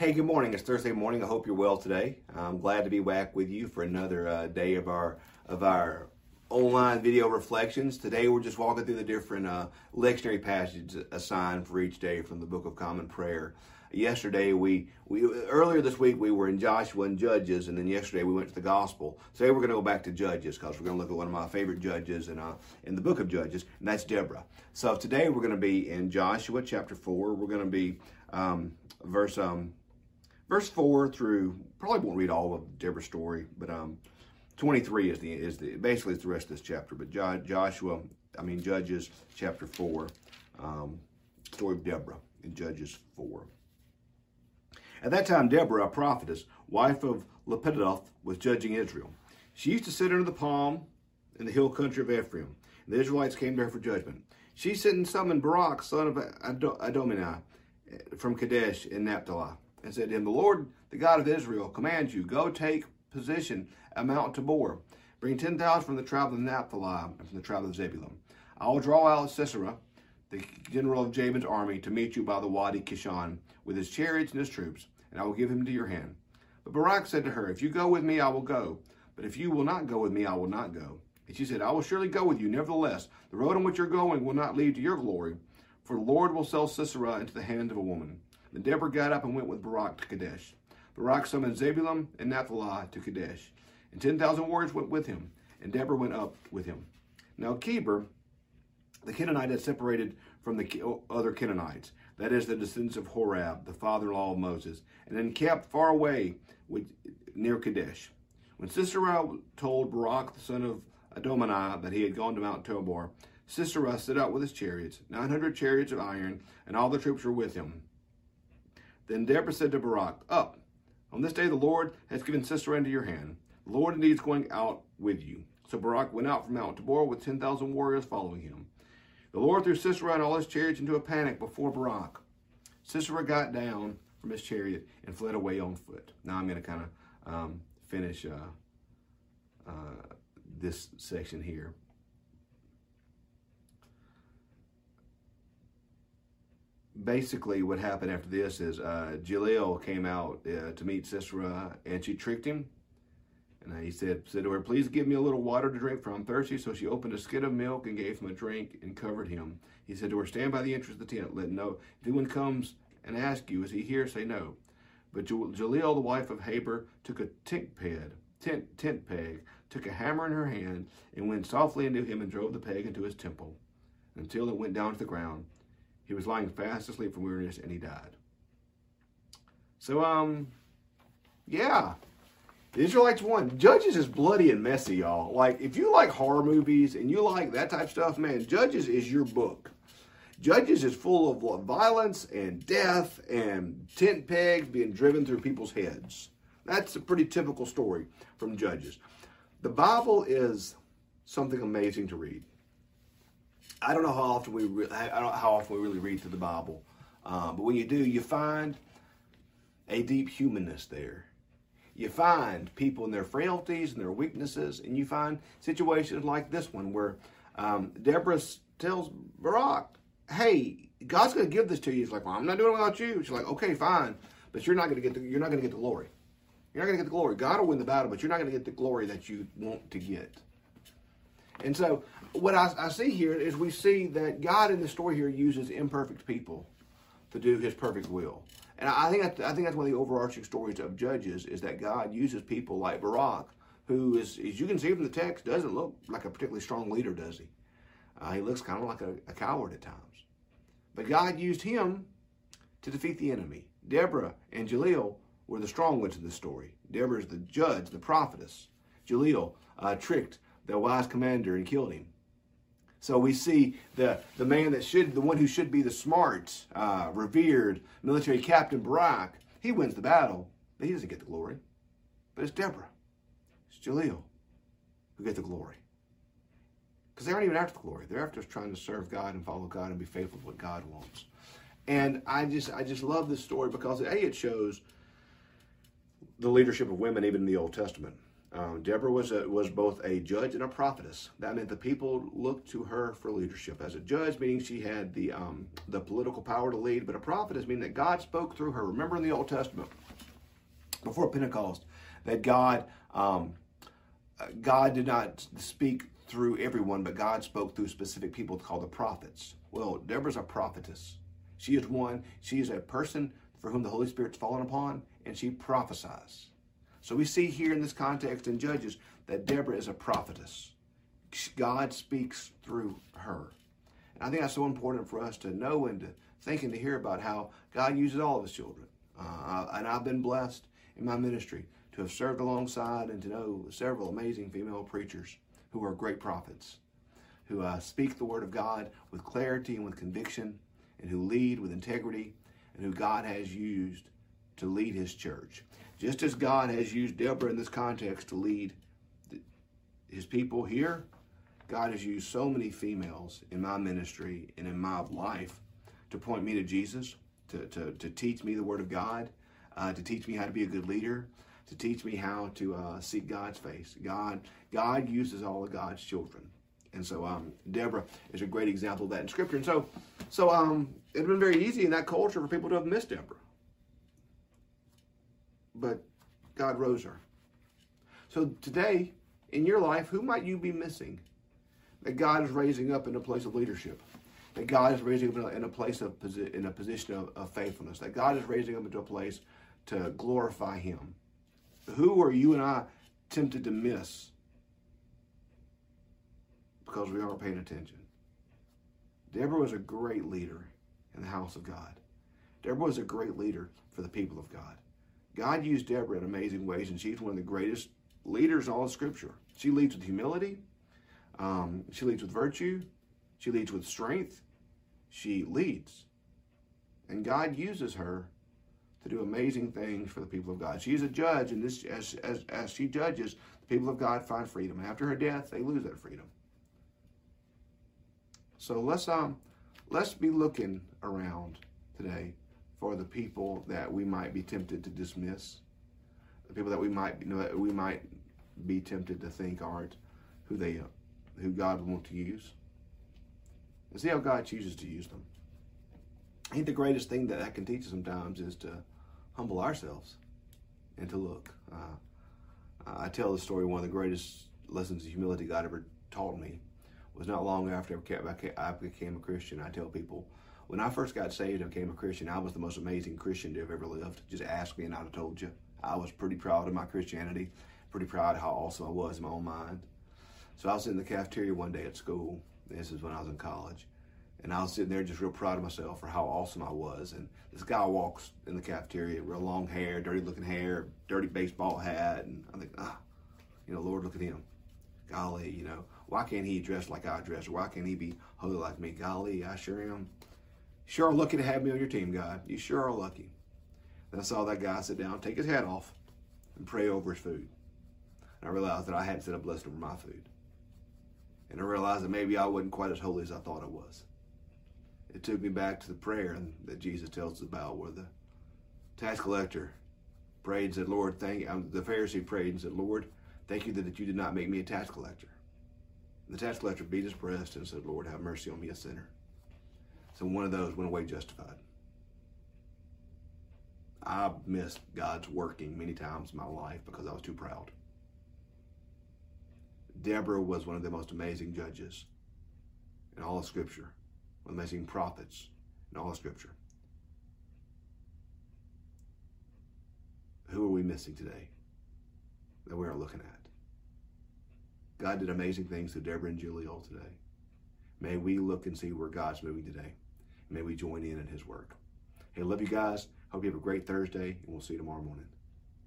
Hey, good morning. It's Thursday morning. I hope you're well today. I'm glad to be back with you for another uh, day of our of our online video reflections. Today we're just walking through the different uh, lectionary passages assigned for each day from the Book of Common Prayer. Yesterday we we earlier this week we were in Joshua and Judges, and then yesterday we went to the Gospel. Today we're going to go back to Judges because we're going to look at one of my favorite judges in uh, in the Book of Judges, and that's Deborah. So today we're going to be in Joshua chapter four. We're going to be um, verse um, verse four through probably won't read all of Deborah's story, but um, 23 is the is the basically it's the rest of this chapter. But Joshua, I mean Judges chapter four, um, story of Deborah in Judges four. At that time, Deborah, a prophetess, wife of Lapidoth, was judging Israel. She used to sit under the palm in the hill country of Ephraim. And the Israelites came to her for judgment. She sent and summoned Barak, son of Adoniah, from Kadesh in Naphtali, and said him, The Lord, the God of Israel, commands you, go take position at Mount Tabor. Bring 10,000 from the tribe of Naphtali and from the tribe of Zebulun. I will draw out Sisera, the general of Jabin's army, to meet you by the Wadi Kishon with his chariots and his troops, and I will give him to your hand. But Barak said to her, If you go with me, I will go. But if you will not go with me, I will not go. And she said, I will surely go with you. Nevertheless, the road on which you're going will not lead to your glory, for the Lord will sell Sisera into the hand of a woman. Then Deborah got up and went with Barak to Kadesh. Barak summoned Zebulun and Naphtali to Kadesh, and 10,000 warriors went with him, and Deborah went up with him. Now Heber, the Canaanite, had separated from the other Canaanites, that is, the descendants of Hobab, the father-in-law of Moses, and then kept far away with, near Kadesh. When Sisera told Barak, the son of Adoniah, that he had gone to Mount Tabor, Sisera set out with his chariots, 900 chariots of iron, and all the troops were with him. Then Deborah said to Barak, Up, on this day the Lord has given Sisera into your hand. The Lord indeed is going out with you. So Barak went out from Mount Tabor with 10,000 warriors following him. The Lord threw Sisera and all his chariots into a panic before Barak. Sisera got down from his chariot and fled away on foot. Now I'm going to kind of um, finish uh, uh, this section here. Basically, what happened after this is uh, Jael came out uh, to meet Sisera and she tricked him and he said, said to her, Please give me a little water to drink, for I'm thirsty. So she opened a skid of milk and gave him a drink and covered him. He said to her, Stand by the entrance of the tent. Let know. If anyone comes and asks you, Is he here? Say no. But Jael, the wife of Heber, took a tent peg, tent, tent peg, took a hammer in her hand, and went softly into him and drove the peg into his temple until it went down to the ground. He was lying fast asleep from weariness, and he died. So, um, yeah, the Israelites won. Judges is bloody and messy, y'all. Like, if you like horror movies and you like that type of stuff, man, Judges is your book. Judges is full of violence and death and tent pegs being driven through people's heads. That's a pretty typical story from Judges. The Bible is something amazing to read. I don't know how often we re- I don't know how often we really read through the Bible, uh, but when you do, you find a deep humanness there you find people in their frailties and their weaknesses, and you find situations like this one where um, Deborah tells Barak, "Hey, God's going to give this to you." He's like, "Well, I'm not doing it without you." She's like, "Okay, fine, but you're not going to get the, you're not going to get the glory. You're not going to get the glory. God will win the battle, but you're not going to get the glory that you want to get." And so, what I, I see here is we see that God in the story here uses imperfect people to do His perfect will. And I think I think that's one of the overarching stories of Judges is that God uses people like Barak, who is, as you can see from the text, doesn't look like a particularly strong leader, does he? Uh, he looks kind of like a, a coward at times. But God used him to defeat the enemy. Deborah and Jael were the strong ones in the story. Deborah is the judge, the prophetess. Jael uh, tricked the wise commander and killed him. So we see the, the man that should, the one who should be the smart, uh, revered military captain Barak, he wins the battle, but he doesn't get the glory. But it's Deborah, it's Jael who get the glory. Because they aren't even after the glory. They're after trying to serve God and follow God and be faithful to what God wants. And I just I just love this story because A, it shows the leadership of women even in the Old Testament. Um, Deborah was a, was both a judge and a prophetess. That meant the people looked to her for leadership. As a judge, meaning she had the um, the political power to lead, but a prophetess meaning that God spoke through her. Remember in the Old Testament, before Pentecost, that God um, God did not speak through everyone, but God spoke through specific people called the prophets. Well, Deborah's a prophetess. She is one. She is a person for whom the Holy Spirit's fallen upon, and she prophesies. So we see here in this context in Judges that Deborah is a prophetess. God speaks through her. And I think that's so important for us to know and to think and to hear about how God uses all of his children. Uh, and I've been blessed in my ministry to have served alongside and to know several amazing female preachers who are great prophets, who uh, speak the word of God with clarity and with conviction, and who lead with integrity, and who God has used to lead his church. Just as God has used Deborah in this context to lead his people here, God has used so many females in my ministry and in my life to point me to Jesus, to, to, to teach me the Word of God, uh, to teach me how to be a good leader, to teach me how to uh, seek God's face. God, God uses all of God's children. And so um, Deborah is a great example of that in Scripture. And so, so um, it's been very easy in that culture for people to have missed Deborah but God rose her. So today, in your life, who might you be missing that God is raising up in a place of leadership? That God is raising up in a place of in a position of, of faithfulness. That God is raising up into a place to glorify Him. Who are you and I tempted to miss because we aren't paying attention? Deborah was a great leader in the house of God. Deborah was a great leader for the people of God. God used Deborah in amazing ways, and she's one of the greatest leaders in all of Scripture. She leads with humility. Um, she leads with virtue. She leads with strength. She leads. And God uses her to do amazing things for the people of God. She's a judge, and this as, as, as she judges, the people of God find freedom. After her death, they lose that freedom. So let's um let's be looking around today for the people that we might be tempted to dismiss, the people that we might you know, we might be tempted to think aren't who they who God wants to use. And see how God chooses to use them. I think the greatest thing that that can teach us sometimes is to humble ourselves and to look. Uh, I tell the story. One of the greatest lessons of humility God ever taught me was not long after I became a Christian. I tell people when I first got saved and became a Christian, I was the most amazing Christian to have ever lived. Just ask me and I'd have told you. I was pretty proud of my Christianity, pretty proud of how awesome I was in my own mind. So I was in the cafeteria one day at school. This is when I was in college. And I was sitting there just real proud of myself for how awesome I was. And this guy walks in the cafeteria, real long hair, dirty looking hair, dirty baseball hat. And I think, ah, you know, Lord, look at him. Golly, you know, why can't he dress like I dress? Why can't he be holy like me? Golly, I sure am sure are lucky to have me on your team, God. You sure are lucky. Then I saw that guy sit down, take his hat off, and pray over his food. And I realized that I hadn't said a blessing over my food. And I realized that maybe I wasn't quite as holy as I thought I was. It took me back to the prayer that Jesus tells us about where the tax collector prayed and said, Lord, thank you. The Pharisee prayed and said, Lord, thank you that you did not make me a tax collector. And the tax collector beat his breast and said, Lord, have mercy on me, a sinner. So one of those went away justified. I've missed God's working many times in my life because I was too proud. Deborah was one of the most amazing judges in all of Scripture, one of the amazing prophets in all of Scripture. Who are we missing today that we aren't looking at? God did amazing things through Deborah and Jael today. May we look and see where God's moving today. May we join in in his work. Hey, love you guys. Hope you have a great Thursday, and we'll see you tomorrow morning.